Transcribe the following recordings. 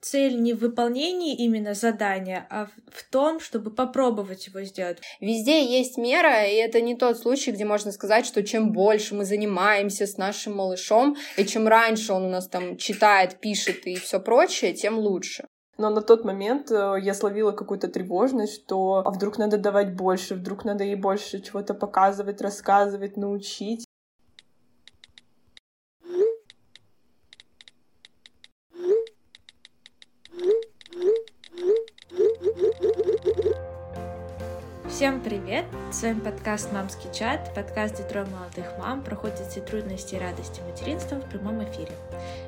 цель не в выполнении именно задания, а в том, чтобы попробовать его сделать. Везде есть мера, и это не тот случай, где можно сказать, что чем больше мы занимаемся с нашим малышом, и чем раньше он у нас там читает, пишет и все прочее, тем лучше. Но на тот момент э, я словила какую-то тревожность, что а вдруг надо давать больше, вдруг надо ей больше чего-то показывать, рассказывать, научить. Всем привет! С вами подкаст «Мамский чат», подкаст, где трое молодых мам проходят все трудности и радости материнства в прямом эфире.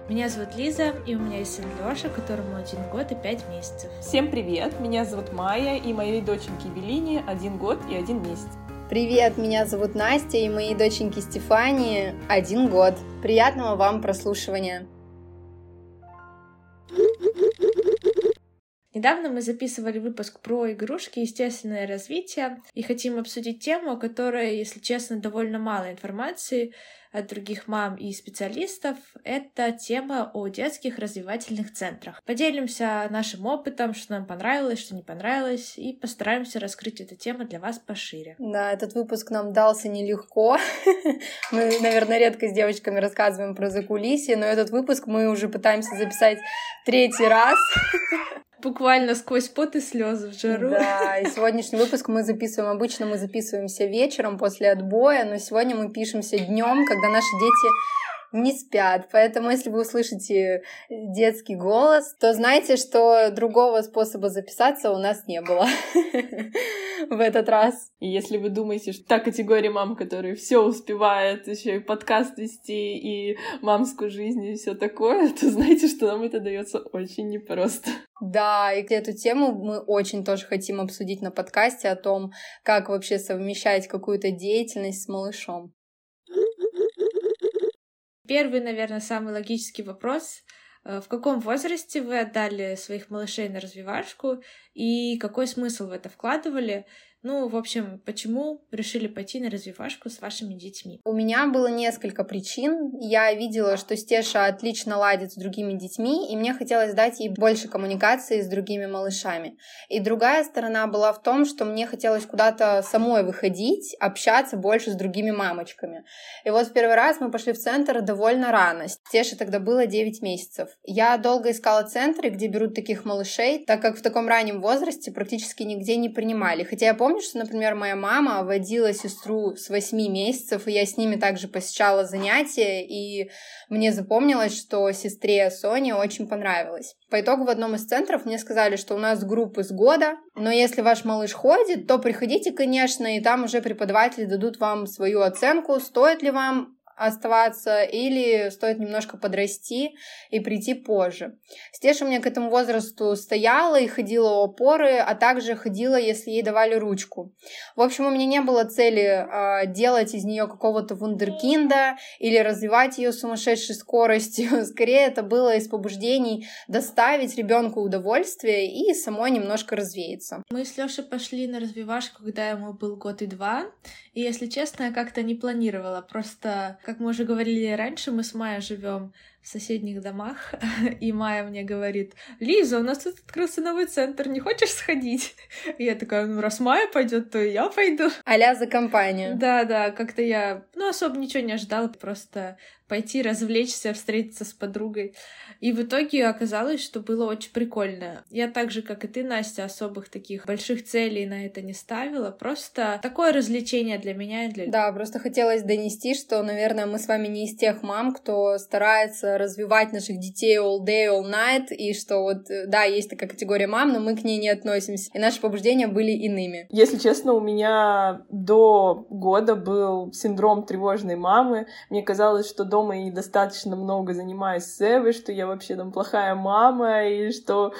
Меня зовут Лиза, и у меня есть сын Лёша, которому один год и пять месяцев. Всем привет! Меня зовут Майя, и моей доченьке Белине один год и один месяц. Привет, меня зовут Настя, и моей доченьке Стефании один год. Приятного вам прослушивания! Недавно мы записывали выпуск про игрушки естественное развитие и хотим обсудить тему, о которой, если честно, довольно мало информации от других мам и специалистов. Это тема о детских развивательных центрах. Поделимся нашим опытом, что нам понравилось, что не понравилось, и постараемся раскрыть эту тему для вас пошире. Да, этот выпуск нам дался нелегко. Мы, наверное, редко с девочками рассказываем про закулисье, но этот выпуск мы уже пытаемся записать третий раз. буквально сквозь пот и слезы в жару. Да, и сегодняшний выпуск мы записываем. Обычно мы записываемся вечером после отбоя, но сегодня мы пишемся днем, когда наши дети не спят. Поэтому, если вы услышите детский голос, то знайте, что другого способа записаться у нас не было в этот раз. И если вы думаете, что та категория мам, которые все успевают, еще и подкаст вести, и мамскую жизнь, и все такое, то знайте, что нам это дается очень непросто. Да, и эту тему мы очень тоже хотим обсудить на подкасте о том, как вообще совмещать какую-то деятельность с малышом. Первый, наверное, самый логический вопрос. Э, в каком возрасте вы отдали своих малышей на развивашку и какой смысл в это вкладывали? Ну, в общем, почему решили пойти на развивашку с вашими детьми? У меня было несколько причин. Я видела, что Стеша отлично ладит с другими детьми, и мне хотелось дать ей больше коммуникации с другими малышами. И другая сторона была в том, что мне хотелось куда-то самой выходить, общаться больше с другими мамочками. И вот в первый раз мы пошли в центр довольно рано. Стеше тогда было 9 месяцев. Я долго искала центры, где берут таких малышей, так как в таком раннем возрасте практически нигде не принимали. Хотя я помню, помню, что, например, моя мама водила сестру с 8 месяцев, и я с ними также посещала занятия, и мне запомнилось, что сестре Соне очень понравилось. По итогу в одном из центров мне сказали, что у нас группы с года, но если ваш малыш ходит, то приходите, конечно, и там уже преподаватели дадут вам свою оценку, стоит ли вам оставаться, или стоит немножко подрасти и прийти позже. Стеша меня к этому возрасту стояла и ходила у опоры, а также ходила, если ей давали ручку. В общем, у меня не было цели э, делать из нее какого-то вундеркинда или развивать ее сумасшедшей скоростью. Скорее, это было из побуждений доставить ребенку удовольствие и самой немножко развеяться. Мы с Лешей пошли на развивашку, когда ему был год и два, и, если честно, я как-то не планировала, просто как мы уже говорили раньше, мы с Майей живем в соседних домах, и Майя мне говорит, Лиза, у нас тут открылся новый центр, не хочешь сходить? И я такая, ну раз Майя пойдет, то и я пойду. Аля за компанию. Да, да, как-то я, ну, особо ничего не ожидала, просто пойти развлечься, встретиться с подругой. И в итоге оказалось, что было очень прикольно. Я так же, как и ты, Настя, особых таких больших целей на это не ставила. Просто такое развлечение для меня и для... Да, просто хотелось донести, что, наверное, мы с вами не из тех мам, кто старается развивать наших детей all day, all night, и что вот, да, есть такая категория мам, но мы к ней не относимся. И наши побуждения были иными. Если честно, у меня до года был синдром тревожной мамы. Мне казалось, что до дома и недостаточно много занимаюсь с Эвой, что я вообще там плохая мама, и что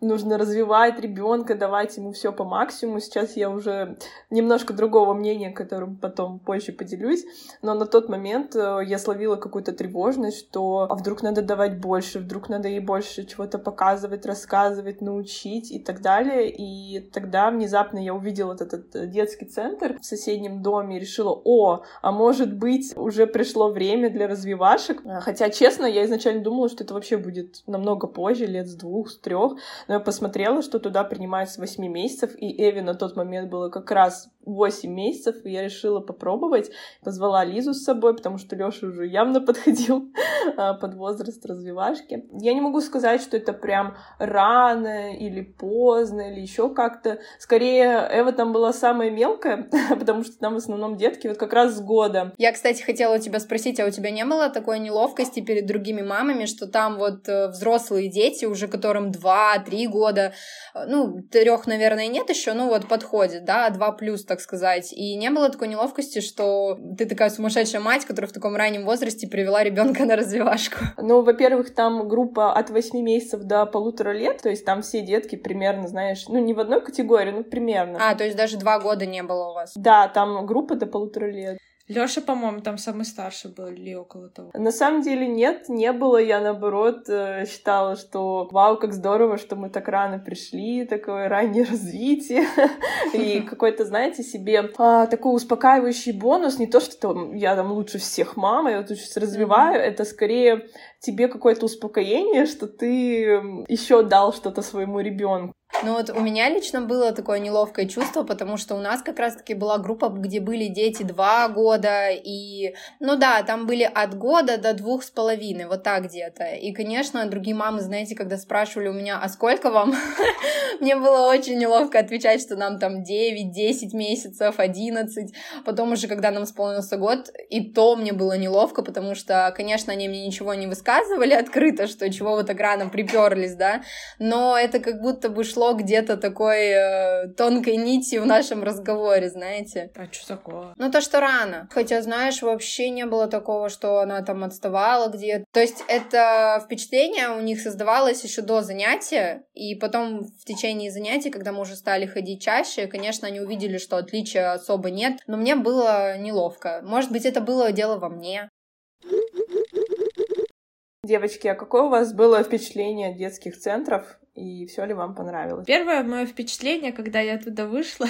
нужно развивать ребенка, давать ему все по максимуму. Сейчас я уже немножко другого мнения, которым потом позже поделюсь, но на тот момент э, я словила какую-то тревожность, что вдруг надо давать больше, вдруг надо ей больше чего-то показывать, рассказывать, научить и так далее. И тогда внезапно я увидела этот, этот детский центр в соседнем доме и решила, о, а может быть, уже пришло время для развивашек. Хотя, честно, я изначально думала, что это вообще будет намного позже, лет с двух, с трех. Но я посмотрела, что туда принимают с 8 месяцев, и Эви на тот момент было как раз 8 месяцев, и я решила попробовать. Позвала Лизу с собой, потому что Лёша уже явно подходил а, под возраст развивашки. Я не могу сказать, что это прям рано или поздно, или еще как-то. Скорее, Эва там была самая мелкая, потому что там в основном детки вот как раз с года. Я, кстати, хотела у тебя спросить, а у тебя не было такой неловкости перед другими мамами, что там вот э, взрослые дети, уже которым 2-3 года, э, ну, трех, наверное, нет еще, ну вот подходит, да, 2 плюс, так сказать. И не было такой неловкости, что ты такая сумасшедшая мать, которая в таком раннем возрасте привела ребенка на развивашку. Ну, во-первых, там группа от 8 месяцев до полутора лет, то есть там все детки примерно, знаешь, ну, не в одной категории, ну, примерно. А, то есть даже два года не было у вас? Да, там группа до полутора лет. Лёша, по-моему, там самый старший был или около того. На самом деле нет, не было. Я, наоборот, э, считала, что вау, как здорово, что мы так рано пришли, такое раннее развитие. И какой-то, знаете, себе а, такой успокаивающий бонус. Не то, что я там лучше всех мама, я тут сейчас развиваю. Это скорее тебе какое-то успокоение, что ты еще дал что-то своему ребенку. Ну вот у меня лично было такое неловкое чувство, потому что у нас как раз-таки была группа, где были дети два года, и, ну да, там были от года до двух с половиной, вот так где-то. И, конечно, другие мамы, знаете, когда спрашивали у меня, а сколько вам, мне было очень неловко отвечать, что нам там 9, 10 месяцев, 11. Потом уже, когда нам исполнился год, и то мне было неловко, потому что, конечно, они мне ничего не высказывали открыто, что чего вы так рано приперлись, да, но это как будто бы шло где-то такой э, тонкой нитью в нашем разговоре, знаете. А что такого? Ну, то, что рано. Хотя, знаешь, вообще не было такого, что она там отставала где-то. То есть это впечатление у них создавалось еще до занятия, и потом в течение занятий, когда мы уже стали ходить чаще, конечно, они увидели, что отличия особо нет, но мне было неловко. Может быть, это было дело во мне. Девочки, а какое у вас было впечатление от детских центров? и все ли вам понравилось? Первое мое впечатление, когда я туда вышла,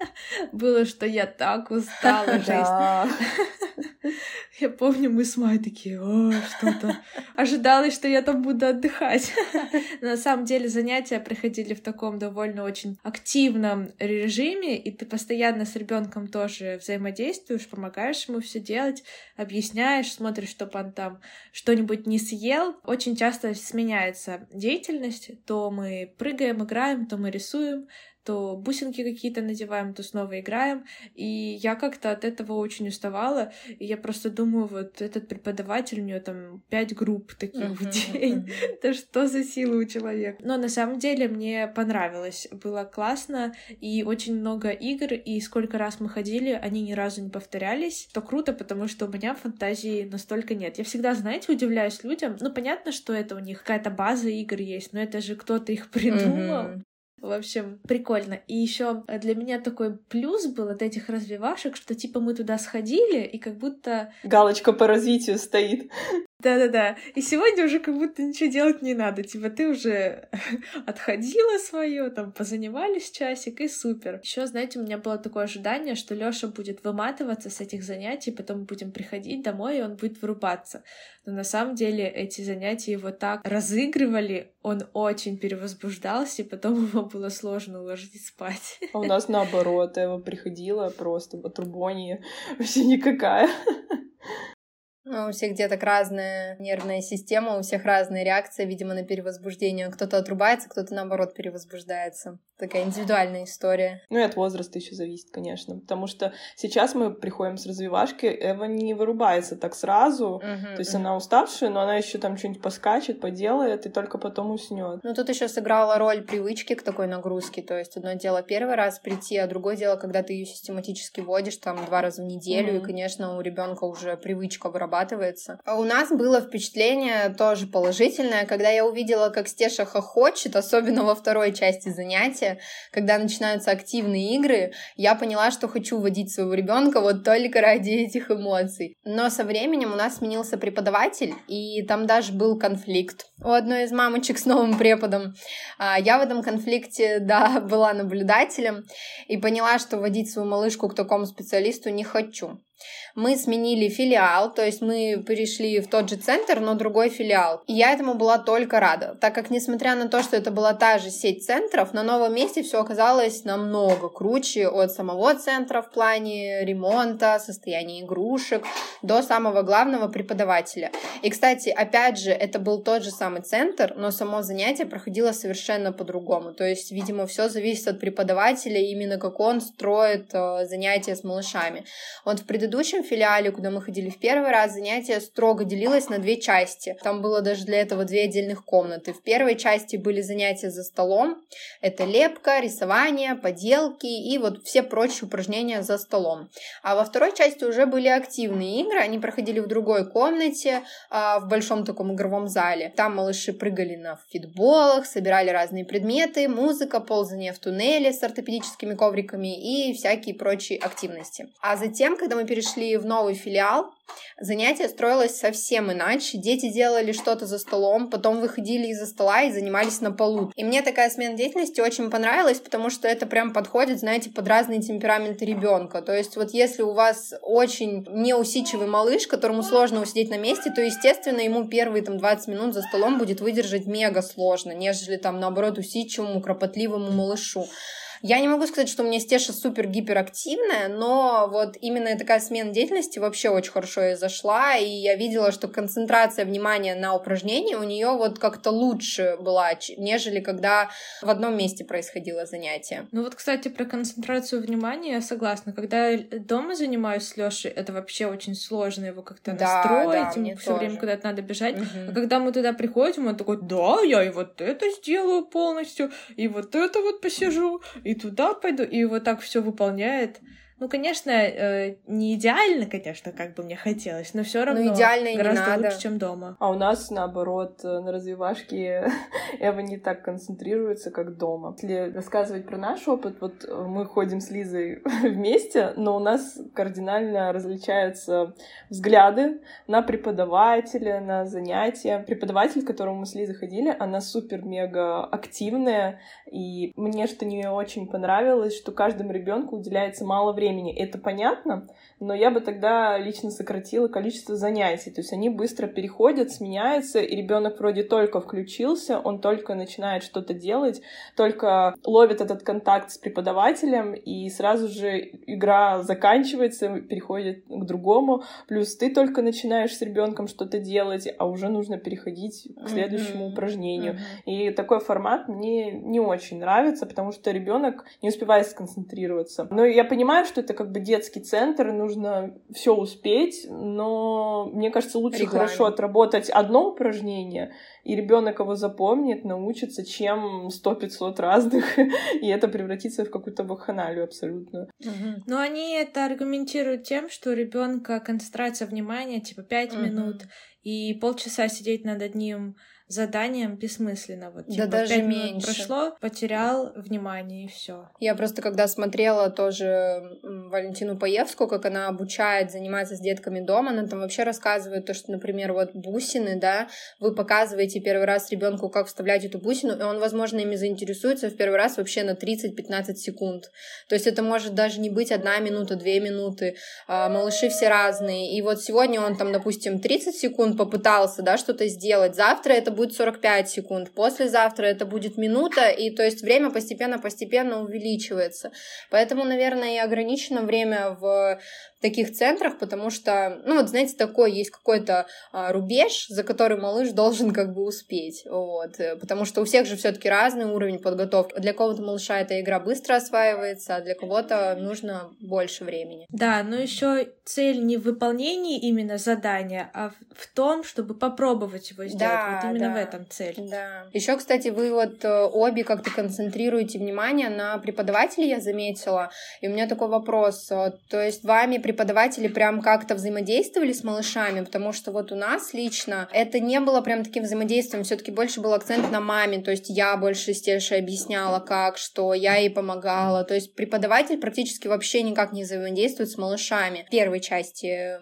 было, что я так устала, жесть. Я помню, мы с Май такие, о, что-то. Ожидалось, что я там буду отдыхать. На самом деле занятия проходили в таком довольно очень активном режиме, и ты постоянно с ребенком тоже взаимодействуешь, помогаешь ему все делать, объясняешь, смотришь, чтобы он там что-нибудь не съел. Очень часто сменяется деятельность, то мы прыгаем, играем, то мы рисуем, то бусинки какие-то надеваем, то снова играем. И я как-то от этого очень уставала. И я просто думаю, вот этот преподаватель, у нее там пять групп таких uh-huh, в день. Uh-huh. Да что за сила у человека? Но на самом деле мне понравилось. Было классно. И очень много игр. И сколько раз мы ходили, они ни разу не повторялись. То круто, потому что у меня фантазии настолько нет. Я всегда, знаете, удивляюсь людям. Ну, понятно, что это у них какая-то база игр есть, но это же кто-то их придумал. Uh-huh. В общем, прикольно. И еще для меня такой плюс был от этих развивашек, что типа мы туда сходили, и как будто... Галочка по развитию стоит. Да-да-да. И сегодня уже как будто ничего делать не надо. Типа ты уже отходила свое, там позанимались часик, и супер. Еще, знаете, у меня было такое ожидание, что Лёша будет выматываться с этих занятий, потом будем приходить домой, и он будет вырубаться. Но на самом деле эти занятия его так разыгрывали, он очень перевозбуждался, и потом его было сложно уложить спать. А у нас наоборот, Эва приходила просто отрубонье вообще никакая. Ну, у всех деток разная нервная система, у всех разные реакции, видимо, на перевозбуждение. Кто-то отрубается, кто-то, наоборот, перевозбуждается. Такая индивидуальная история. Ну и от возраста еще зависит, конечно. Потому что сейчас мы приходим с развивашки, Эва не вырубается так сразу. Uh-huh, То есть uh-huh. она уставшая, но она еще там что-нибудь поскачет, поделает, и только потом уснет. Ну тут еще сыграла роль привычки к такой нагрузке. То есть одно дело первый раз прийти, а другое дело, когда ты ее систематически водишь там два раза в неделю, uh-huh. и, конечно, у ребенка уже привычка вырабатывается схватывается. А у нас было впечатление тоже положительное, когда я увидела, как Стеша хохочет, особенно во второй части занятия, когда начинаются активные игры, я поняла, что хочу водить своего ребенка вот только ради этих эмоций. Но со временем у нас сменился преподаватель, и там даже был конфликт у одной из мамочек с новым преподом. А, я в этом конфликте, да, была наблюдателем и поняла, что водить свою малышку к такому специалисту не хочу. Мы сменили филиал, то есть мы перешли в тот же центр, но другой филиал. И я этому была только рада, так как, несмотря на то, что это была та же сеть центров, на новом месте все оказалось намного круче от самого центра в плане ремонта, состояния игрушек до самого главного преподавателя. И, кстати, опять же, это был тот же самый центр, но само занятие проходило совершенно по-другому. То есть, видимо, все зависит от преподавателя, именно как он строит э, занятия с малышами. Вот в предыдущем филиале, куда мы ходили в первый раз, занятие строго делилось на две части. Там было даже для этого две отдельных комнаты. В первой части были занятия за столом. Это лепка, рисование, поделки и вот все прочие упражнения за столом. А во второй части уже были активные игры. Они проходили в другой комнате, а, в большом таком игровом зале. Там малыши прыгали на фитболах, собирали разные предметы, музыка, ползание в туннеле с ортопедическими ковриками и всякие прочие активности. А затем, когда мы перешли в новый филиал, Занятие строилось совсем иначе. Дети делали что-то за столом, потом выходили из-за стола и занимались на полу. И мне такая смена деятельности очень понравилась, потому что это прям подходит, знаете, под разные темпераменты ребенка. То есть вот если у вас очень неусидчивый малыш, которому сложно усидеть на месте, то, естественно, ему первые там 20 минут за столом будет выдержать мега сложно, нежели там, наоборот, усидчивому, кропотливому малышу. Я не могу сказать, что у меня Стеша супер гиперактивная, но вот именно такая смена деятельности вообще очень хорошо ей зашла, и я видела, что концентрация внимания на упражнении у нее вот как-то лучше была, нежели когда в одном месте происходило занятие. Ну вот, кстати, про концентрацию внимания я согласна. Когда я дома занимаюсь с Лешей, это вообще очень сложно его как-то да, настроить, да, ему все время куда-то надо бежать. Угу. А когда мы туда приходим, он такой, да, я и вот это сделаю полностью, и вот это вот посижу, и туда пойду, и вот так все выполняет. Ну, конечно, э, не идеально, конечно, как бы мне хотелось, но все равно но идеально гораздо не надо. лучше, чем дома. А у нас, наоборот, э, на развивашке Эва не так концентрируется, как дома. Если рассказывать про наш опыт, вот э, мы ходим с Лизой вместе, но у нас кардинально различаются взгляды на преподавателя, на занятия. Преподаватель, к которому мы с Лизой ходили, она супер-мега активная, и мне что не очень понравилось, что каждому ребенку уделяется мало времени времени. Это понятно, но я бы тогда лично сократила количество занятий. То есть они быстро переходят, сменяются, и ребенок вроде только включился, он только начинает что-то делать, только ловит этот контакт с преподавателем, и сразу же игра заканчивается, переходит к другому. Плюс ты только начинаешь с ребенком что-то делать, а уже нужно переходить к следующему mm-hmm. упражнению. Mm-hmm. И такой формат мне не очень нравится, потому что ребенок не успевает сконцентрироваться. Но я понимаю, что это как бы детский центр, и нужно все успеть, но мне кажется, лучше Рекламе. хорошо отработать одно упражнение, и ребенок его запомнит, научится, чем сто пятьсот разных, и это превратится в какую-то вакханалию абсолютно. Угу. Но они это аргументируют тем, что у ребенка концентрация внимания типа пять угу. минут, и полчаса сидеть над одним заданием бессмысленно. Вот, типа, да даже меньше. прошло, потерял внимание и все. Я просто когда смотрела тоже Валентину Паевскую, как она обучает заниматься с детками дома, она там вообще рассказывает то, что, например, вот бусины, да, вы показываете первый раз ребенку, как вставлять эту бусину, и он, возможно, ими заинтересуется в первый раз вообще на 30-15 секунд. То есть это может даже не быть одна минута, две минуты. А, малыши все разные. И вот сегодня он там, допустим, 30 секунд попытался, да, что-то сделать. Завтра это будет 45 секунд, послезавтра это будет минута, и то есть время постепенно-постепенно увеличивается. Поэтому, наверное, и ограничено время в таких центрах, потому что, ну вот, знаете, такой есть какой-то а, рубеж, за который малыш должен как бы успеть, вот, э, потому что у всех же все-таки разный уровень подготовки. Для кого-то малыша эта игра быстро осваивается, а для кого-то нужно больше времени. Да, но еще цель не в выполнении именно задания, а в том, чтобы попробовать его сделать. Да, вот именно да. в этом цель. Да. Еще, кстати, вы вот э, обе как-то концентрируете внимание на преподавателе, я заметила. И у меня такой вопрос. То есть вами преподаватели прям как-то взаимодействовали с малышами? Потому что вот у нас лично это не было прям таким взаимодействием, все-таки больше был акцент на маме. То есть я больше с Тешей объясняла, как, что я ей помогала. То есть преподаватель практически вообще никак не взаимодействует с малышами. В первой части,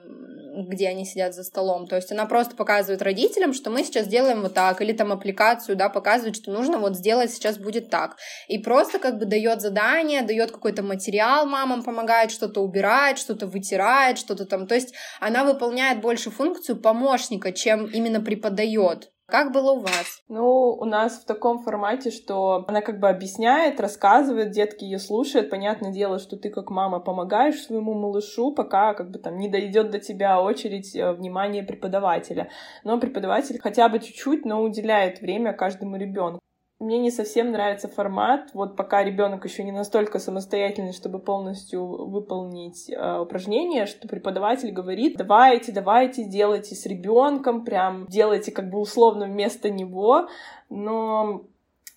где они сидят за столом. То есть она просто показывает родителям, что мы сейчас делаем вот так, или там аппликацию, да, показывает, что нужно вот сделать сейчас будет так. И просто как бы дает задание, дает какой-то материал мамам, помогает что-то убирать, что-то вытирает, что-то там. То есть она выполняет больше функцию помощника, чем именно преподает. Как было у вас? Ну, у нас в таком формате, что она как бы объясняет, рассказывает, детки ее слушают. Понятное дело, что ты как мама помогаешь своему малышу, пока как бы там не дойдет до тебя очередь э, внимания преподавателя. Но преподаватель хотя бы чуть-чуть, но уделяет время каждому ребенку. Мне не совсем нравится формат, вот пока ребенок еще не настолько самостоятельный, чтобы полностью выполнить э, упражнение, что преподаватель говорит, давайте, давайте, делайте с ребенком, прям делайте как бы условно вместо него, но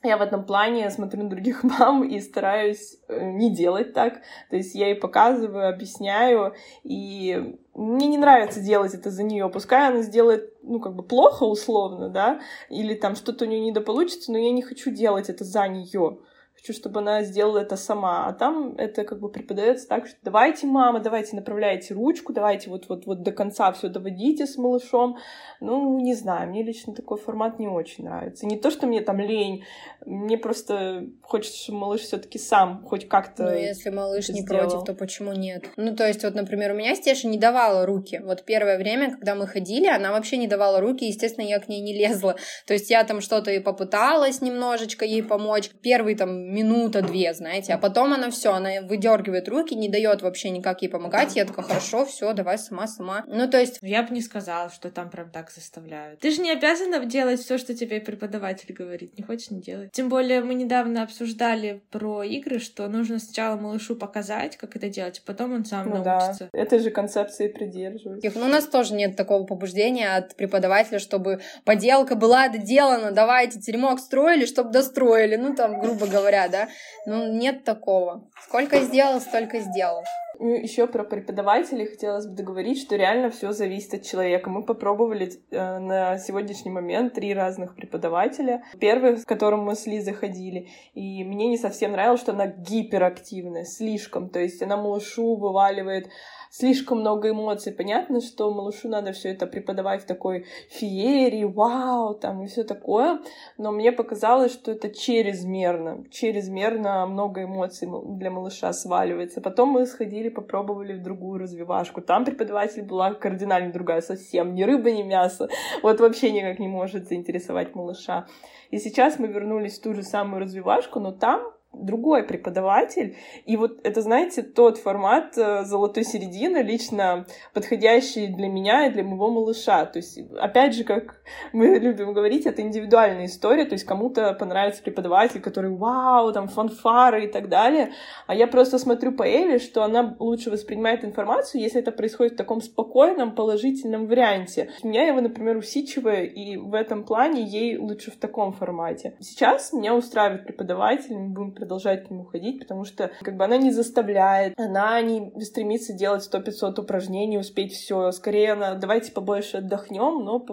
я в этом плане смотрю на других мам и стараюсь э, не делать так. То есть я ей показываю, объясняю, и мне не нравится делать это за нее. Пускай она сделает, ну, как бы плохо условно, да, или там что-то у нее недополучится, но я не хочу делать это за нее хочу, чтобы она сделала это сама. А там это как бы преподается так, что давайте, мама, давайте направляйте ручку, давайте вот-вот-вот до конца все доводите с малышом. Ну, не знаю, мне лично такой формат не очень нравится. Не то, что мне там лень, мне просто хочется, чтобы малыш все таки сам хоть как-то Ну, если малыш не сделал. против, то почему нет? Ну, то есть, вот, например, у меня Стеша не давала руки. Вот первое время, когда мы ходили, она вообще не давала руки, естественно, я к ней не лезла. То есть я там что-то и попыталась немножечко ей помочь. Первый там минута-две, знаете, а потом она все, она выдергивает руки, не дает вообще никак ей помогать. Я такая, хорошо, все, давай сама, сама. Ну, то есть... Я бы не сказала, что там прям так заставляют. Ты же не обязана делать все, что тебе преподаватель говорит. Не хочешь, не делать. Тем более мы недавно обсуждали про игры, что нужно сначала малышу показать, как это делать, а потом он сам ну, научится. Да. Этой же концепции придерживаюсь. Ну, у нас тоже нет такого побуждения от преподавателя, чтобы поделка была доделана, давайте теремок строили, чтобы достроили, ну, там, грубо говоря, говоря, да, ну нет такого. Сколько сделал, столько сделал. Ну, еще про преподавателей хотелось бы договорить, что реально все зависит от человека. Мы попробовали э, на сегодняшний момент три разных преподавателя. Первый, с которым мы с Лизой ходили, и мне не совсем нравилось, что она гиперактивная, слишком. То есть она малышу вываливает слишком много эмоций. Понятно, что малышу надо все это преподавать в такой феерии, вау, там и все такое, но мне показалось, что это чрезмерно, чрезмерно много эмоций для малыша сваливается. Потом мы сходили, попробовали в другую развивашку. Там преподаватель была кардинально другая совсем, ни рыба, ни мясо. Вот вообще никак не может заинтересовать малыша. И сейчас мы вернулись в ту же самую развивашку, но там другой преподаватель. И вот это, знаете, тот формат э, золотой середины, лично подходящий для меня и для моего малыша. То есть, опять же, как мы любим говорить, это индивидуальная история. То есть, кому-то понравится преподаватель, который вау, там, фанфары и так далее. А я просто смотрю по Эле, что она лучше воспринимает информацию, если это происходит в таком спокойном, положительном варианте. У меня его, например, усидчивая, и в этом плане ей лучше в таком формате. Сейчас меня устраивает преподаватель, мы будем продолжать к нему ходить, потому что как бы она не заставляет, она не стремится делать сто пятьсот упражнений, успеть все. Скорее она давайте побольше отдохнем, но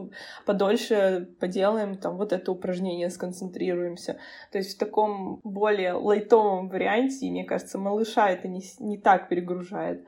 подольше поделаем там вот это упражнение, сконцентрируемся. То есть в таком более лайтовом варианте, мне кажется, малыша это не, не так перегружает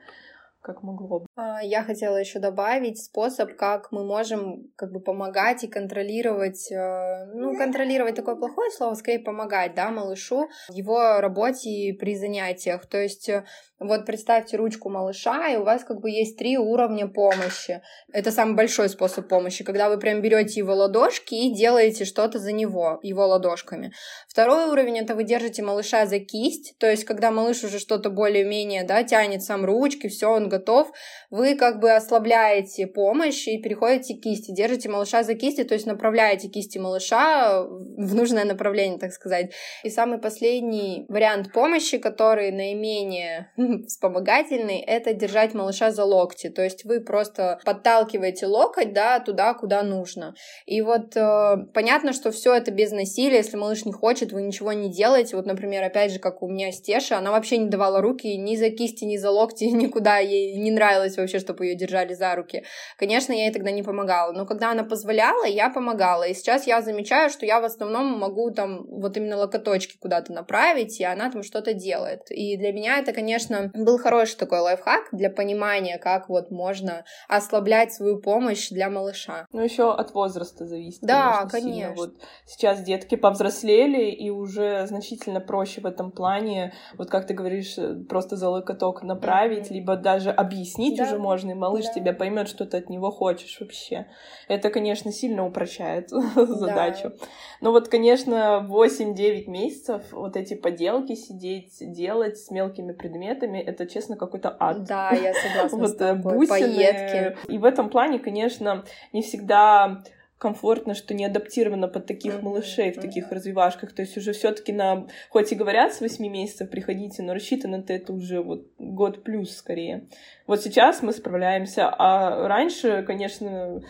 как могло бы. А, я хотела еще добавить способ, как мы можем как бы помогать и контролировать, э, ну, контролировать такое плохое слово, скорее помогать, да, малышу в его работе при занятиях. То есть э, вот представьте ручку малыша, и у вас как бы есть три уровня помощи. Это самый большой способ помощи, когда вы прям берете его ладошки и делаете что-то за него, его ладошками. Второй уровень — это вы держите малыша за кисть, то есть когда малыш уже что-то более-менее, да, тянет сам ручки, все, он он готов, вы как бы ослабляете помощь и переходите к кисти, держите малыша за кисти, то есть направляете кисти малыша в нужное направление, так сказать. И самый последний вариант помощи, который наименее вспомогательный, это держать малыша за локти, то есть вы просто подталкиваете локоть, да, туда, куда нужно. И вот э, понятно, что все это без насилия, если малыш не хочет, вы ничего не делаете. Вот, например, опять же, как у меня Стеша, она вообще не давала руки ни за кисти, ни за локти, никуда. Ей не нравилось вообще, чтобы ее держали за руки. Конечно, я ей тогда не помогала. Но когда она позволяла, я помогала. И сейчас я замечаю, что я в основном могу там вот именно локоточки куда-то направить, и она там что-то делает. И для меня это, конечно, был хороший такой лайфхак для понимания, как вот можно ослаблять свою помощь для малыша. Ну, еще от возраста зависит. Да, конечно. конечно. Вот сейчас детки повзрослели, и уже значительно проще в этом плане, вот как ты говоришь, просто за локоток направить, mm-hmm. либо даже объяснить да. уже можно, и малыш да. тебя поймет, что ты от него хочешь вообще. Это, конечно, сильно упрощает задачу. Да. Но вот, конечно, 8-9 месяцев вот эти поделки сидеть, делать с мелкими предметами, это, честно, какой-то ад. Да, я согласна вот, с тобой. Бусины. И в этом плане, конечно, не всегда комфортно, что не адаптировано под таких малышей в таких развивашках. То есть уже все таки на... Хоть и говорят с 8 месяцев приходите, но рассчитано-то это уже вот год плюс скорее. Вот сейчас мы справляемся, а раньше, конечно,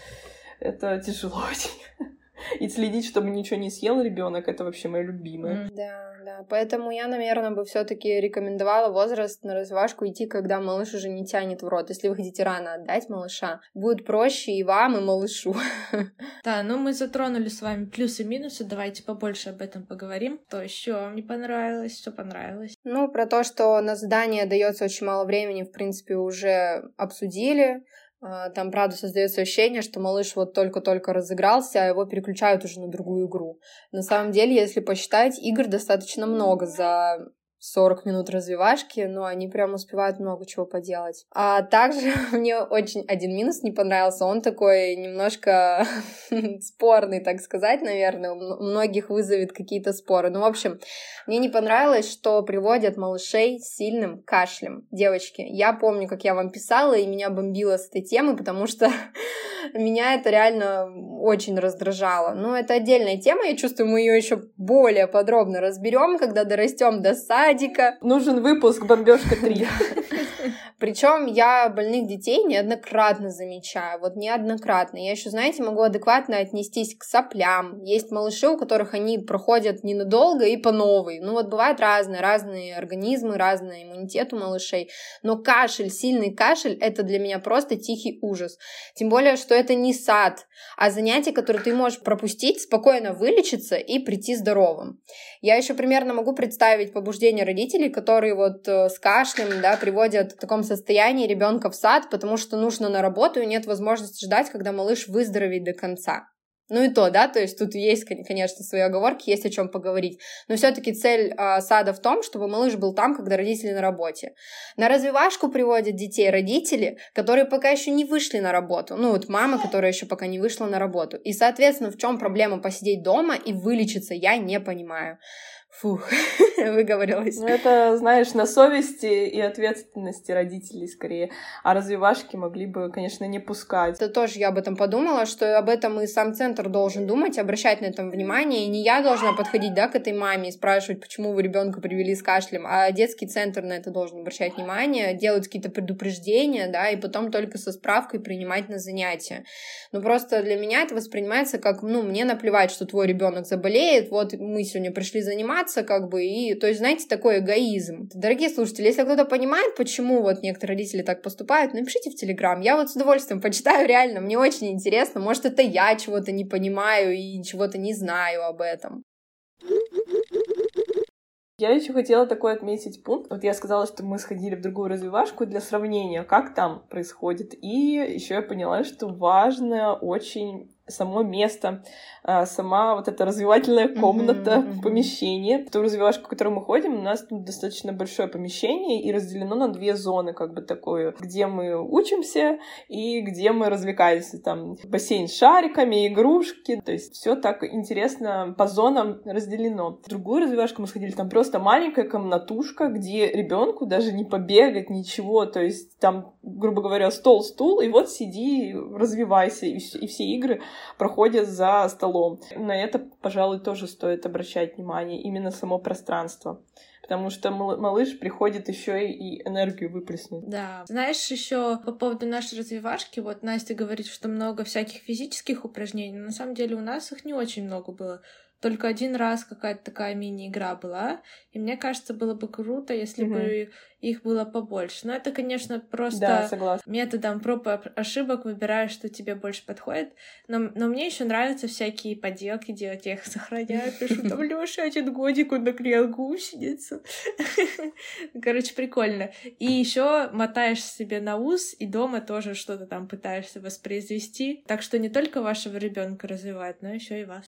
это тяжело очень. И следить, чтобы ничего не съел ребенок, это вообще мое любимое. Mm, да, да. Поэтому я, наверное, бы все-таки рекомендовала возраст на развивашку идти, когда малыш уже не тянет в рот. Если вы хотите рано отдать малыша, будет проще и вам, и малышу. Да, ну мы затронули с вами плюсы и минусы. Давайте побольше об этом поговорим. То еще вам не понравилось, что понравилось? Ну, про то, что на задание дается очень мало времени, в принципе, уже обсудили. А, там, правда, создается ощущение, что малыш вот только-только разыгрался, а его переключают уже на другую игру. На самом деле, если посчитать, игр достаточно много за 40 минут развивашки, но они прям успевают много чего поделать. А также мне очень один минус не понравился, он такой немножко спорный, так сказать, наверное, у многих вызовет какие-то споры. Ну, в общем, мне не понравилось, что приводят малышей с сильным кашлем. Девочки, я помню, как я вам писала, и меня бомбило с этой темы, потому что меня это реально очень раздражало. Но это отдельная тема, я чувствую, мы ее еще более подробно разберем, когда дорастем до садика. Нужен выпуск «Бомбежка 3». Причем я больных детей неоднократно замечаю, вот неоднократно. Я еще, знаете, могу адекватно отнестись к соплям. Есть малыши, у которых они проходят ненадолго и по новой. Ну вот бывают разные, разные организмы, разный иммунитет у малышей. Но кашель, сильный кашель, это для меня просто тихий ужас. Тем более, что это не сад, а занятие, которое ты можешь пропустить, спокойно вылечиться и прийти здоровым. Я еще примерно могу представить побуждение родителей, которые вот э, с кашлем, да, приводят в таком состоянии ребенка в сад, потому что нужно на работу и нет возможности ждать, когда малыш выздоровеет до конца. Ну и то, да, то есть тут есть, конечно, свои оговорки, есть о чем поговорить. Но все-таки цель э, сада в том, чтобы малыш был там, когда родители на работе. На развивашку приводят детей родители, которые пока еще не вышли на работу. Ну вот мама, которая еще пока не вышла на работу. И, соответственно, в чем проблема посидеть дома и вылечиться, я не понимаю. Фух, выговорилась. Ну, это, знаешь, на совести и ответственности родителей скорее. А развивашки могли бы, конечно, не пускать. Это тоже я об этом подумала, что об этом и сам центр должен думать, обращать на этом внимание. И не я должна подходить, да, к этой маме и спрашивать, почему вы ребенка привели с кашлем, а детский центр на это должен обращать внимание, делать какие-то предупреждения, да, и потом только со справкой принимать на занятия. Но просто для меня это воспринимается как, ну, мне наплевать, что твой ребенок заболеет, вот мы сегодня пришли заниматься, заниматься, как бы, и, то есть, знаете, такой эгоизм. Дорогие слушатели, если кто-то понимает, почему вот некоторые родители так поступают, напишите в Телеграм, я вот с удовольствием почитаю, реально, мне очень интересно, может, это я чего-то не понимаю и чего-то не знаю об этом. Я еще хотела такой отметить пункт. Вот я сказала, что мы сходили в другую развивашку для сравнения, как там происходит. И еще я поняла, что важно очень само место, а, сама вот эта развивательная комната, mm-hmm, помещение. В ту развивашку, в которую мы ходим, у нас тут достаточно большое помещение и разделено на две зоны, как бы такое, где мы учимся и где мы развлекаемся. Там бассейн с шариками, игрушки, то есть все так интересно по зонам разделено. В другую развивашку мы сходили, там просто маленькая комнатушка, где ребенку даже не побегать, ничего, то есть там, грубо говоря, стол, стул, и вот сиди, развивайся, и, и все игры проходят за столом. На это, пожалуй, тоже стоит обращать внимание, именно само пространство потому что малыш приходит еще и энергию выплеснуть. Да. Знаешь, еще по поводу нашей развивашки, вот Настя говорит, что много всяких физических упражнений, на самом деле у нас их не очень много было только один раз какая-то такая мини-игра была, и мне кажется, было бы круто, если угу. бы их было побольше. Но это, конечно, просто да, методом проб и ошибок выбираешь, что тебе больше подходит. Но, но мне еще нравятся всякие поделки делать, я их сохраняю, пишу там, Лёша, один годик он наклеил гусеницу. Короче, прикольно. И еще мотаешь себе на ус, и дома тоже что-то там пытаешься воспроизвести. Так что не только вашего ребенка развивать, но еще и вас.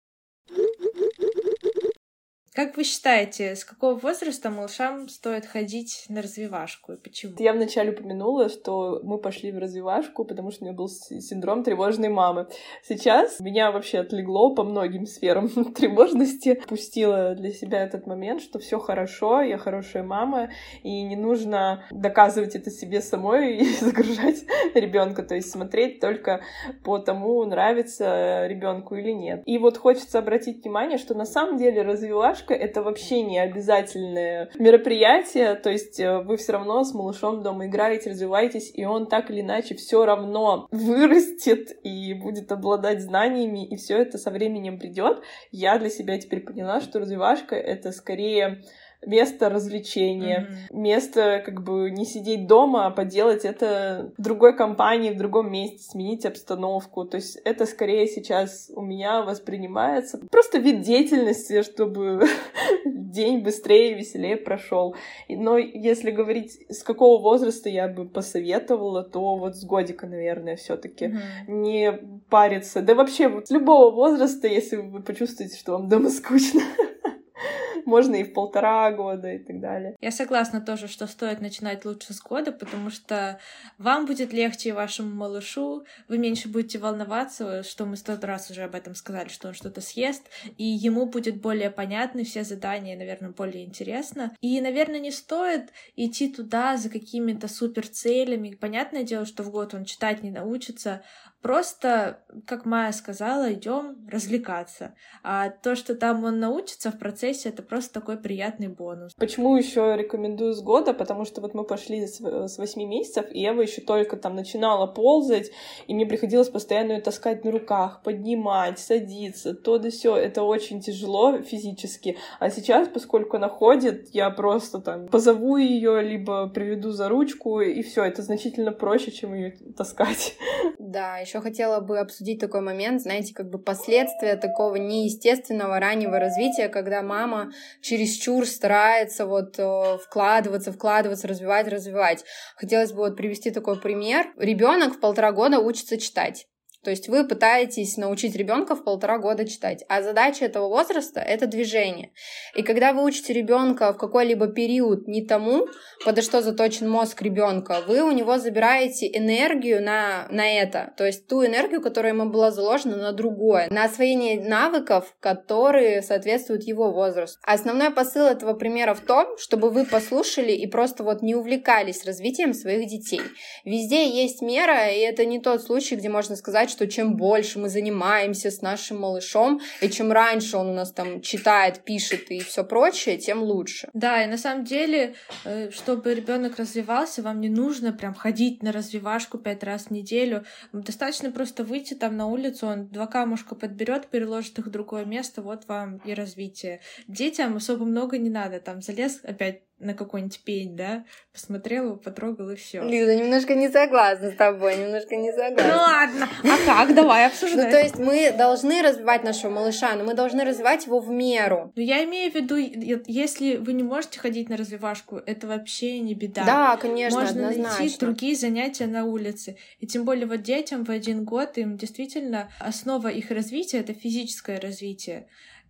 Как вы считаете, с какого возраста малышам стоит ходить на развивашку и почему? Я вначале упомянула, что мы пошли в развивашку, потому что у меня был синдром тревожной мамы. Сейчас меня вообще отлегло по многим сферам тревожности. Пустила для себя этот момент, что все хорошо, я хорошая мама, и не нужно доказывать это себе самой и загружать ребенка, то есть смотреть только по тому, нравится ребенку или нет. И вот хочется обратить внимание, что на самом деле развивашка девушка, это вообще не обязательное мероприятие, то есть э, вы все равно с малышом дома играете, развиваетесь, и он так или иначе все равно вырастет и будет обладать знаниями, и все это со временем придет. Я для себя теперь поняла, что развивашка это скорее место развлечения, mm-hmm. место как бы не сидеть дома, а поделать это в другой компании, в другом месте, сменить обстановку. То есть это скорее сейчас у меня воспринимается просто вид деятельности, чтобы день быстрее и веселее прошел. Но если говорить, с какого возраста я бы посоветовала, то вот с годика, наверное, все-таки mm-hmm. не париться. Да вообще вот с любого возраста, если вы почувствуете, что вам дома скучно. можно и в полтора года и так далее. Я согласна тоже, что стоит начинать лучше с года, потому что вам будет легче и вашему малышу, вы меньше будете волноваться, что мы сто раз уже об этом сказали, что он что-то съест, и ему будет более понятны все задания, наверное, более интересно. И, наверное, не стоит идти туда за какими-то супер целями. Понятное дело, что в год он читать не научится, Просто, как Майя сказала, идем развлекаться. А то, что там он научится в процессе, это просто такой приятный бонус. Почему еще рекомендую с года? Потому что вот мы пошли с, с 8 месяцев, и Эва еще только там начинала ползать, и мне приходилось постоянно ее таскать на руках, поднимать, садиться, то да все. Это очень тяжело физически. А сейчас, поскольку она ходит, я просто там позову ее, либо приведу за ручку, и все. Это значительно проще, чем ее таскать. Да, еще хотела бы обсудить такой момент, знаете, как бы последствия такого неестественного раннего развития, когда мама чересчур старается вот э, вкладываться, вкладываться, развивать, развивать. Хотелось бы вот привести такой пример. Ребенок в полтора года учится читать. То есть вы пытаетесь научить ребенка в полтора года читать, а задача этого возраста — это движение. И когда вы учите ребенка в какой-либо период не тому, подо что заточен мозг ребенка, вы у него забираете энергию на, на это, то есть ту энергию, которая ему была заложена на другое, на освоение навыков, которые соответствуют его возрасту. Основной посыл этого примера в том, чтобы вы послушали и просто вот не увлекались развитием своих детей. Везде есть мера, и это не тот случай, где можно сказать, что чем больше мы занимаемся с нашим малышом, и чем раньше он у нас там читает, пишет и все прочее, тем лучше. Да, и на самом деле, э, чтобы ребенок развивался, вам не нужно прям ходить на развивашку пять раз в неделю. Достаточно просто выйти там на улицу, он два камушка подберет, переложит их в другое место, вот вам и развитие. Детям особо много не надо, там залез опять на какой-нибудь пень, да, посмотрел его, потрогал и все. Лиза, немножко не согласна с тобой, немножко не согласна. Ну ладно, а как? Давай обсуждай. Ну, то есть мы должны развивать нашего малыша, но мы должны развивать его в меру. Ну, я имею в виду, если вы не можете ходить на развивашку, это вообще не беда. Да, конечно, Можно однозначно. найти другие занятия на улице. И тем более вот детям в один год им действительно основа их развития — это физическое развитие.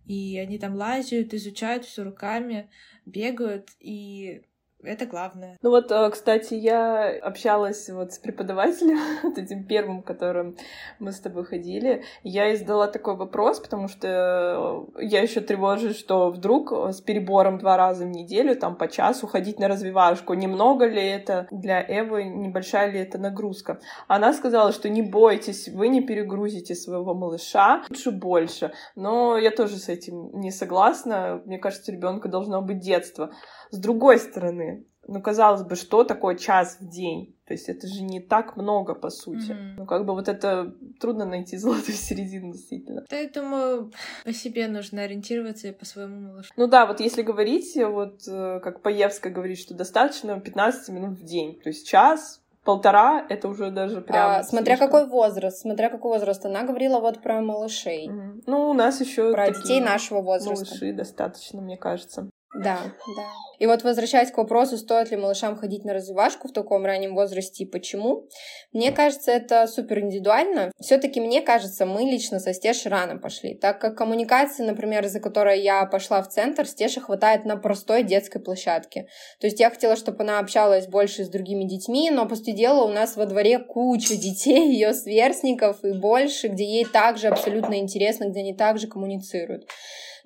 И они там лазят, изучают все руками бегают, и это главное. Ну вот, э, кстати, я общалась вот с преподавателем, вот этим первым, которым мы с тобой ходили. Я издала такой вопрос, потому что я еще тревожусь, что вдруг с перебором два раза в неделю, там по часу ходить на развивашку, немного ли это для Эвы, небольшая ли это нагрузка. Она сказала, что не бойтесь, вы не перегрузите своего малыша, лучше больше. Но я тоже с этим не согласна. Мне кажется, ребенка должно быть детство. С другой стороны, ну, казалось бы, что такое час в день? То есть это же не так много, по сути. Mm-hmm. Ну, как бы вот это трудно найти золотую середину, действительно. Да, я думаю, по себе нужно ориентироваться и по своему малышу. Ну да, вот если говорить, вот э, как Паевская говорит, что достаточно 15 минут в день. То есть час, полтора это уже даже прям. А, смотря какой возраст, смотря какой возраст. Она говорила вот про малышей. Mm-hmm. Ну, у нас еще про детей нашего возраста. Малыши достаточно, мне кажется. Да, да. И вот возвращаясь к вопросу, стоит ли малышам ходить на развивашку в таком раннем возрасте и почему, мне кажется, это супер индивидуально. Все-таки мне кажется, мы лично со Стешей рано пошли, так как коммуникации, например, из-за которой я пошла в центр, Стеше хватает на простой детской площадке. То есть я хотела, чтобы она общалась больше с другими детьми, но после дела у нас во дворе куча детей, ее сверстников и больше, где ей также абсолютно интересно, где они также коммуницируют.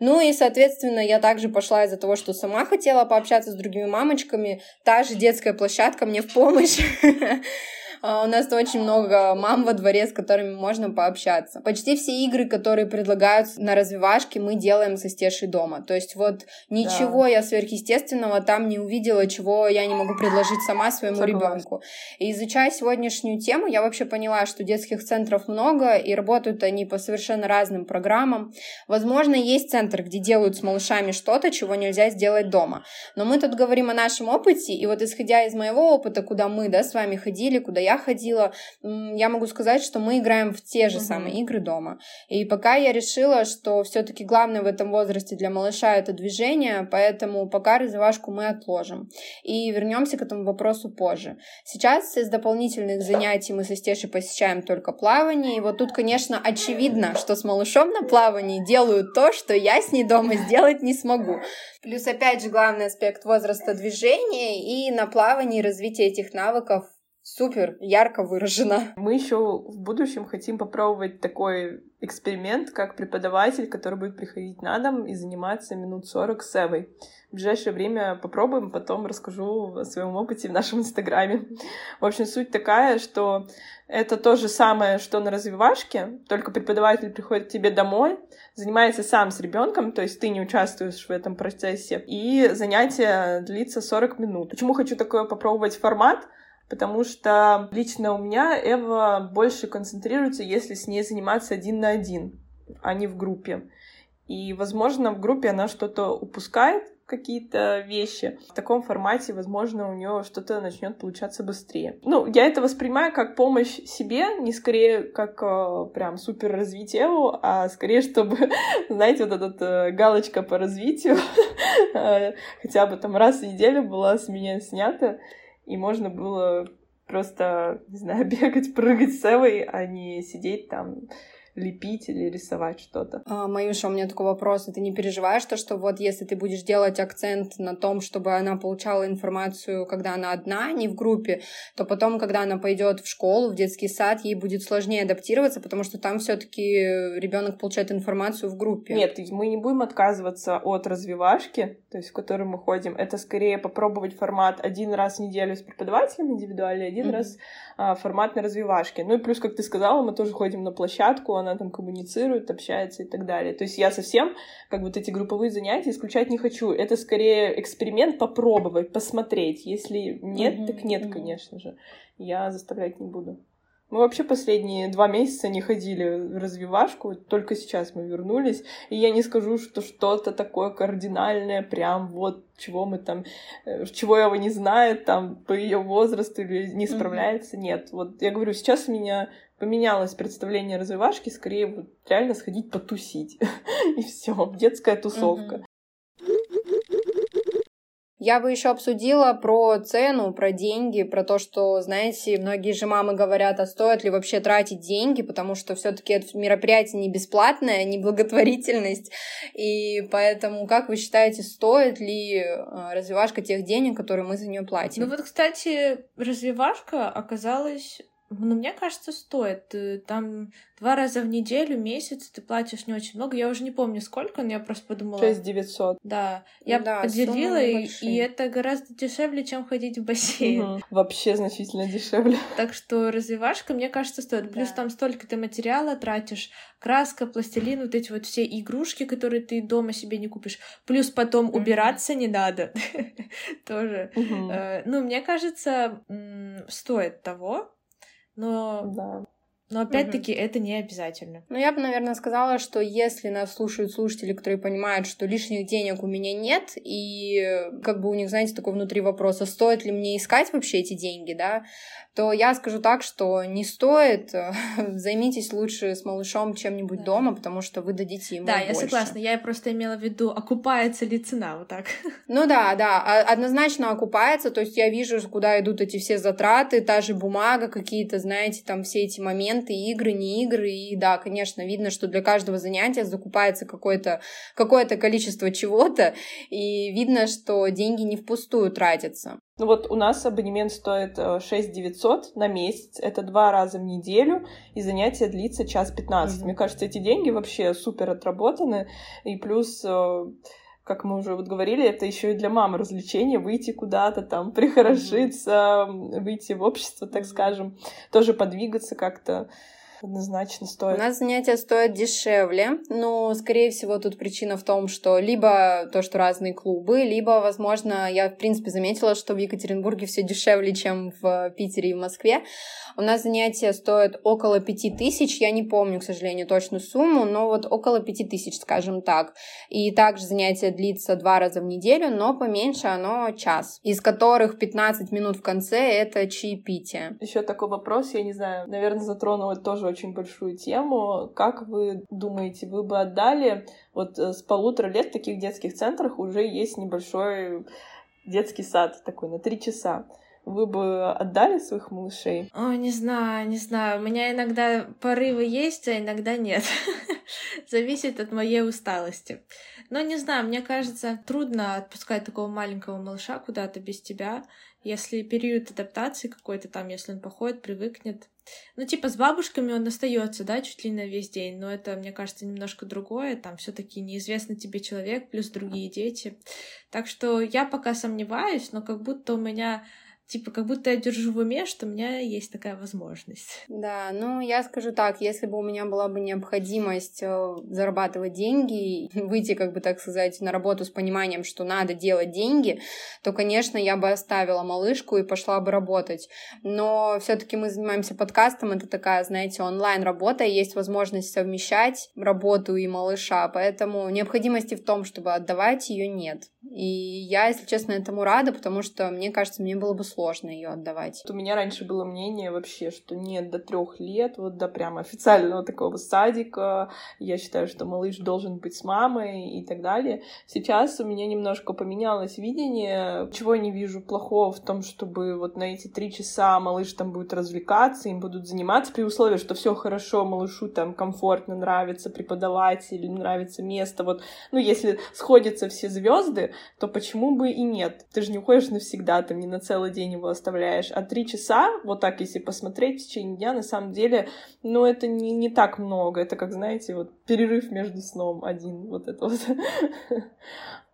Ну и, соответственно, я также пошла из-за того, что сама хотела пообщаться с другими мамочками. Та же детская площадка мне в помощь. А, у нас очень много мам во дворе, с которыми можно пообщаться. Почти все игры, которые предлагают на развивашке, мы делаем со Стешей дома. То есть вот ничего да. я сверхъестественного там не увидела, чего я не могу предложить сама своему ребенку. И изучая сегодняшнюю тему, я вообще поняла, что детских центров много, и работают они по совершенно разным программам. Возможно, есть центр, где делают с малышами что-то, чего нельзя сделать дома. Но мы тут говорим о нашем опыте, и вот исходя из моего опыта, куда мы да, с вами ходили, куда я я ходила, я могу сказать, что мы играем в те же угу. самые игры дома. И пока я решила, что все-таки главное в этом возрасте для малыша это движение, поэтому пока развивашку мы отложим. И вернемся к этому вопросу позже. Сейчас из дополнительных занятий мы со Стешей посещаем только плавание. И вот тут, конечно, очевидно, что с малышом на плавании делают то, что я с ней дома сделать не смогу. Плюс, опять же, главный аспект возраста движения и на плавании развитие этих навыков супер ярко выражено. Мы еще в будущем хотим попробовать такой эксперимент, как преподаватель, который будет приходить на дом и заниматься минут 40 с Эвой. В ближайшее время попробуем, потом расскажу о своем опыте в нашем инстаграме. В общем, суть такая, что это то же самое, что на развивашке, только преподаватель приходит к тебе домой, занимается сам с ребенком, то есть ты не участвуешь в этом процессе, и занятие длится 40 минут. Почему хочу такое попробовать формат? Потому что лично у меня Эва больше концентрируется, если с ней заниматься один на один, а не в группе. И, возможно, в группе она что-то упускает, какие-то вещи. В таком формате, возможно, у нее что-то начнет получаться быстрее. Ну, я это воспринимаю как помощь себе, не скорее как э, прям супер развитие, а скорее, чтобы, знаете, вот эта э, галочка по развитию э, хотя бы там раз в неделю была с меня снята, и можно было просто, не знаю, бегать, прыгать с Эвой, а не сидеть там лепить или рисовать что-то. А, Маюша, у меня такой вопрос. Ты не переживаешь то, что вот если ты будешь делать акцент на том, чтобы она получала информацию, когда она одна, а не в группе, то потом, когда она пойдет в школу, в детский сад, ей будет сложнее адаптироваться, потому что там все-таки ребенок получает информацию в группе. Нет, мы не будем отказываться от развивашки, то есть в которую мы ходим. Это скорее попробовать формат один раз в неделю с преподавателем индивидуально, один mm-hmm. раз а, формат на развивашке. Ну и плюс, как ты сказала, мы тоже ходим на площадку, она там коммуницирует, общается и так далее. То есть я совсем как вот эти групповые занятия исключать не хочу. Это скорее эксперимент попробовать, посмотреть. Если нет, mm-hmm. так нет, mm-hmm. конечно же. Я заставлять не буду. Мы вообще последние два месяца не ходили в развивашку, только сейчас мы вернулись, и я не скажу, что что-то такое кардинальное, прям вот чего мы там, э, чего его не знает, там, по ее возрасту или не справляется, mm-hmm. нет. Вот я говорю, сейчас меня поменялось представление развивашки, скорее вот реально сходить потусить. и все, детская тусовка. Я бы еще обсудила про цену, про деньги, про то, что, знаете, многие же мамы говорят, а стоит ли вообще тратить деньги, потому что все-таки это мероприятие не бесплатное, не благотворительность. И поэтому, как вы считаете, стоит ли э, развивашка тех денег, которые мы за нее платим? Ну вот, кстати, развивашка оказалась ну, мне кажется, стоит. Там два раза в неделю, месяц ты платишь не очень много. Я уже не помню сколько, но я просто подумала... 6 900. Да. Я да, поделила, и, и это гораздо дешевле, чем ходить в бассейн. Угу. Вообще значительно дешевле. Так что развивашка, мне кажется, стоит. Плюс да. там столько ты материала тратишь. Краска, пластилин, вот эти вот все игрушки, которые ты дома себе не купишь. Плюс потом mm убираться не надо. Тоже. Э, ну, мне кажется, стоит того но да. Но опять-таки угу. это не обязательно. Ну, я бы, наверное, сказала, что если нас слушают слушатели, которые понимают, что лишних денег у меня нет, и как бы у них, знаете, такой внутри вопроса, стоит ли мне искать вообще эти деньги, да, то я скажу так, что не стоит. Займитесь лучше с малышом чем-нибудь да. дома, потому что вы дадите ему Да, больше. я согласна. Я просто имела в виду, окупается ли цена, вот так. Ну да, да, а, однозначно окупается. То есть я вижу, куда идут эти все затраты, та же бумага, какие-то, знаете, там все эти моменты, игры, не игры. И да, конечно, видно, что для каждого занятия закупается какое-то какое количество чего-то, и видно, что деньги не впустую тратятся. Ну вот у нас абонемент стоит 6 э, 900 на месяц, это два раза в неделю, и занятие длится час 15. Mm-hmm. Мне кажется, эти деньги вообще супер отработаны, и плюс э, как мы уже вот говорили, это еще и для мамы развлечение, выйти куда-то там, прихорошиться, выйти в общество, так скажем, тоже подвигаться как-то однозначно стоит. У нас занятия стоят дешевле, но, скорее всего, тут причина в том, что либо то, что разные клубы, либо, возможно, я, в принципе, заметила, что в Екатеринбурге все дешевле, чем в Питере и в Москве. У нас занятия стоят около пяти тысяч, я не помню, к сожалению, точную сумму, но вот около пяти тысяч, скажем так. И также занятие длится два раза в неделю, но поменьше оно час, из которых 15 минут в конце — это чаепитие. Еще такой вопрос, я не знаю, наверное, затронула тоже очень большую тему. Как вы думаете, вы бы отдали вот э, с полутора лет в таких детских центрах уже есть небольшой детский сад такой на три часа. Вы бы отдали своих малышей? О, не знаю, не знаю. У меня иногда порывы есть, а иногда нет. Зависит от моей усталости. Но не знаю, мне кажется, трудно отпускать такого маленького малыша куда-то без тебя. Если период адаптации какой-то там, если он походит, привыкнет. Ну, типа, с бабушками он остается, да, чуть ли на весь день, но это, мне кажется, немножко другое. Там все-таки неизвестный тебе человек, плюс другие дети. Так что я пока сомневаюсь, но как будто у меня типа, как будто я держу в уме, что у меня есть такая возможность. Да, ну, я скажу так, если бы у меня была бы необходимость э, зарабатывать деньги, выйти, как бы так сказать, на работу с пониманием, что надо делать деньги, то, конечно, я бы оставила малышку и пошла бы работать. Но все таки мы занимаемся подкастом, это такая, знаете, онлайн-работа, и есть возможность совмещать работу и малыша, поэтому необходимости в том, чтобы отдавать ее нет. И я, если честно, этому рада, потому что, мне кажется, мне было бы сложно сложно ее отдавать. У меня раньше было мнение вообще, что нет, до трех лет, вот до прямо официального такого садика, я считаю, что малыш должен быть с мамой и так далее. Сейчас у меня немножко поменялось видение, чего я не вижу плохого в том, чтобы вот на эти три часа малыш там будет развлекаться, им будут заниматься при условии, что все хорошо, малышу там комфортно, нравится преподаватель, нравится место, вот, ну, если сходятся все звезды, то почему бы и нет? Ты же не уходишь навсегда, там, не на целый день день его оставляешь. А три часа, вот так, если посмотреть в течение дня, на самом деле, ну, это не, не так много. Это, как, знаете, вот перерыв между сном один, вот это вот.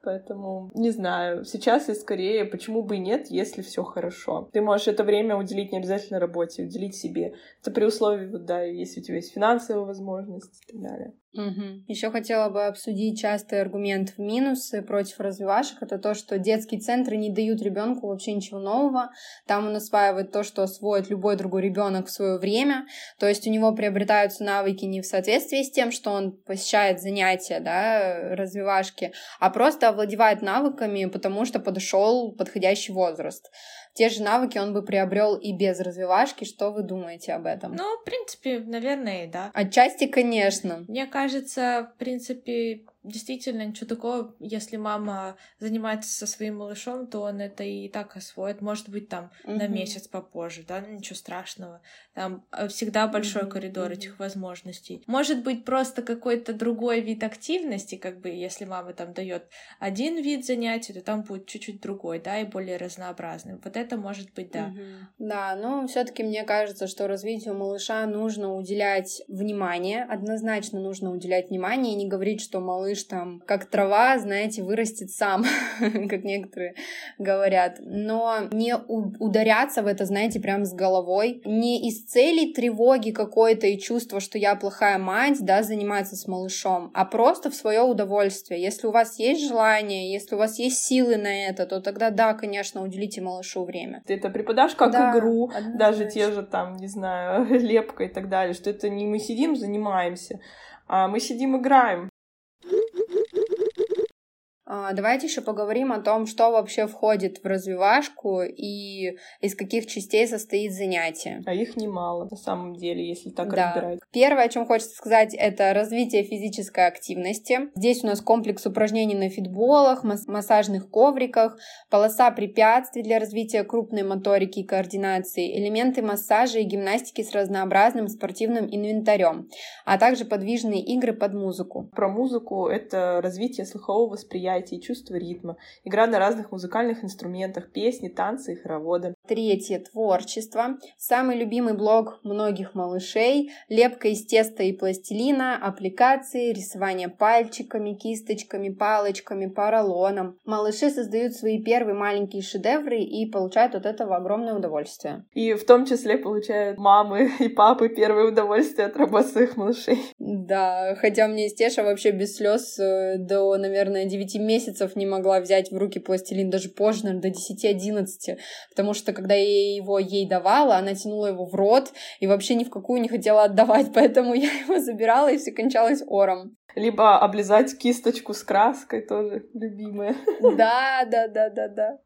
Поэтому, не знаю, сейчас и скорее, почему бы и нет, если все хорошо. Ты можешь это время уделить не обязательно работе, уделить себе. Это при условии, вот, да, если у тебя есть финансовая возможность и так далее. Угу. Еще хотела бы обсудить частый аргумент в минусы против развивашек. Это то, что детские центры не дают ребенку вообще ничего нового. Там он осваивает то, что освоит любой другой ребенок в свое время. То есть у него приобретаются навыки не в соответствии с тем, что он посещает занятия, да, развивашки, а просто овладевает навыками, потому что подошел подходящий возраст те же навыки он бы приобрел и без развивашки. Что вы думаете об этом? Ну, в принципе, наверное, да. Отчасти, конечно. Мне кажется, в принципе, действительно ничего такого, если мама занимается со своим малышом, то он это и так освоит, может быть, там угу. на месяц попозже, да, ну, ничего страшного. Там э, всегда большой угу. коридор этих возможностей. Может быть, просто какой-то другой вид активности, как бы, если мама там дает один вид занятий, то там будет чуть-чуть другой, да, и более разнообразным. Вот это может быть, да. Угу. Да, но все-таки мне кажется, что развитию малыша нужно уделять внимание, однозначно нужно уделять внимание и не говорить, что малыш малыш там, как трава, знаете, вырастет сам, как некоторые говорят. Но не ударяться в это, знаете, прям с головой. Не из цели тревоги какой-то и чувства, что я плохая мать, да, заниматься с малышом, а просто в свое удовольствие. Если у вас есть желание, если у вас есть силы на это, то тогда да, конечно, уделите малышу время. Ты это преподашь как да, игру, однозначно. даже те же там, не знаю, лепка и так далее, что это не мы сидим, занимаемся, а мы сидим, играем. А, давайте еще поговорим о том, что вообще входит в развивашку и из каких частей состоит занятие. А их немало, на самом деле, если так да. разбирать. Первое, о чем хочется сказать, это развитие физической активности. Здесь у нас комплекс упражнений на фитболах, массажных ковриках, полоса препятствий для развития крупной моторики и координации, элементы массажа и гимнастики с разнообразным спортивным инвентарем, а также подвижные игры под музыку. Про музыку — это развитие слухового восприятия восприятие и чувство ритма, игра на разных музыкальных инструментах, песни, танцы и хороводы. Третье — творчество. Самый любимый блог многих малышей — лепка из теста и пластилина, аппликации, рисование пальчиками, кисточками, палочками, поролоном. Малыши создают свои первые маленькие шедевры и получают от этого огромное удовольствие. И в том числе получают мамы и папы первое удовольствие от работы своих малышей. Да, хотя мне Стеша вообще без слез э, до, наверное, 9 месяцев не могла взять в руки пластилин, даже позже, наверное, до 10-11, потому что когда я его ей давала, она тянула его в рот и вообще ни в какую не хотела отдавать, поэтому я его забирала, и все кончалось ором. Либо облизать кисточку с краской тоже любимая. Да, да, да, да, да.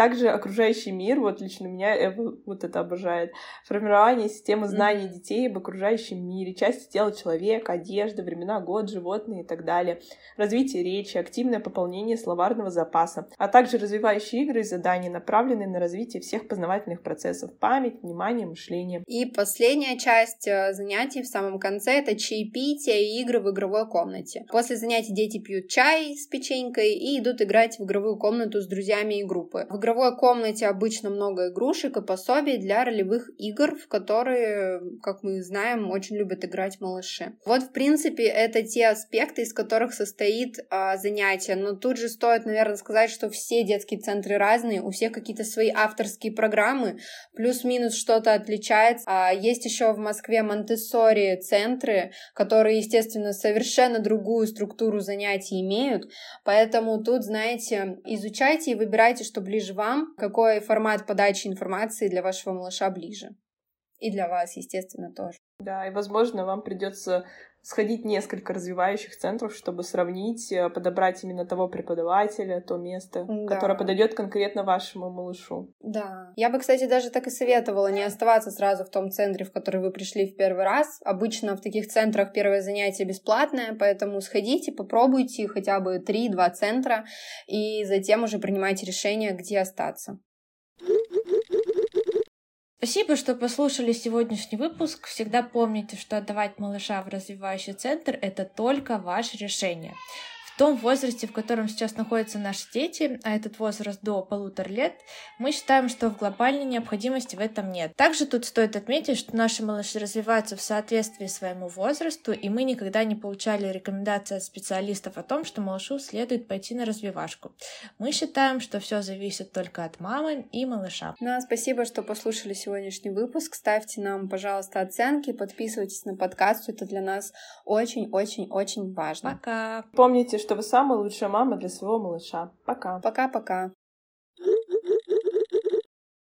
Также окружающий мир, вот лично меня Эва вот это обожает. Формирование системы знаний детей об окружающем мире, части тела человека, одежда, времена год, животные и так далее. Развитие речи, активное пополнение словарного запаса, а также развивающие игры и задания, направленные на развитие всех познавательных процессов, память, внимание, мышление. И последняя часть э, занятий в самом конце — это чаепитие и игры в игровой комнате. После занятий дети пьют чай с печенькой и идут играть в игровую комнату с друзьями и группы. В игровой комнате обычно много игрушек и пособий для ролевых игр, в которые, как мы знаем, очень любят играть малыши. Вот, в принципе, это те аспекты, из которых состоит а, занятие. Но тут же стоит, наверное, сказать, что все детские центры разные, у всех какие-то свои авторские программы, плюс-минус что-то отличается. А есть еще в Москве Монтессори центры, которые, естественно, совершенно другую структуру занятий имеют. Поэтому тут, знаете, изучайте и выбирайте, что ближе вам, какой формат подачи информации для вашего малыша ближе. И для вас, естественно, тоже. Да, и, возможно, вам придется сходить несколько развивающих центров, чтобы сравнить, э, подобрать именно того преподавателя, то место, да. которое подойдет конкретно вашему малышу. Да. Я бы, кстати, даже так и советовала не оставаться сразу в том центре, в который вы пришли в первый раз. Обычно в таких центрах первое занятие бесплатное, поэтому сходите, попробуйте хотя бы 3-2 центра, и затем уже принимайте решение, где остаться. Спасибо, что послушали сегодняшний выпуск. Всегда помните, что отдавать малыша в развивающий центр — это только ваше решение том возрасте, в котором сейчас находятся наши дети, а этот возраст до полутора лет, мы считаем, что в глобальной необходимости в этом нет. Также тут стоит отметить, что наши малыши развиваются в соответствии своему возрасту, и мы никогда не получали рекомендации от специалистов о том, что малышу следует пойти на развивашку. Мы считаем, что все зависит только от мамы и малыша. Ну, а спасибо, что послушали сегодняшний выпуск. Ставьте нам, пожалуйста, оценки, подписывайтесь на подкаст. Это для нас очень-очень-очень важно. Пока! Помните, что вы самая лучшая мама для своего малыша. Пока! Пока-пока!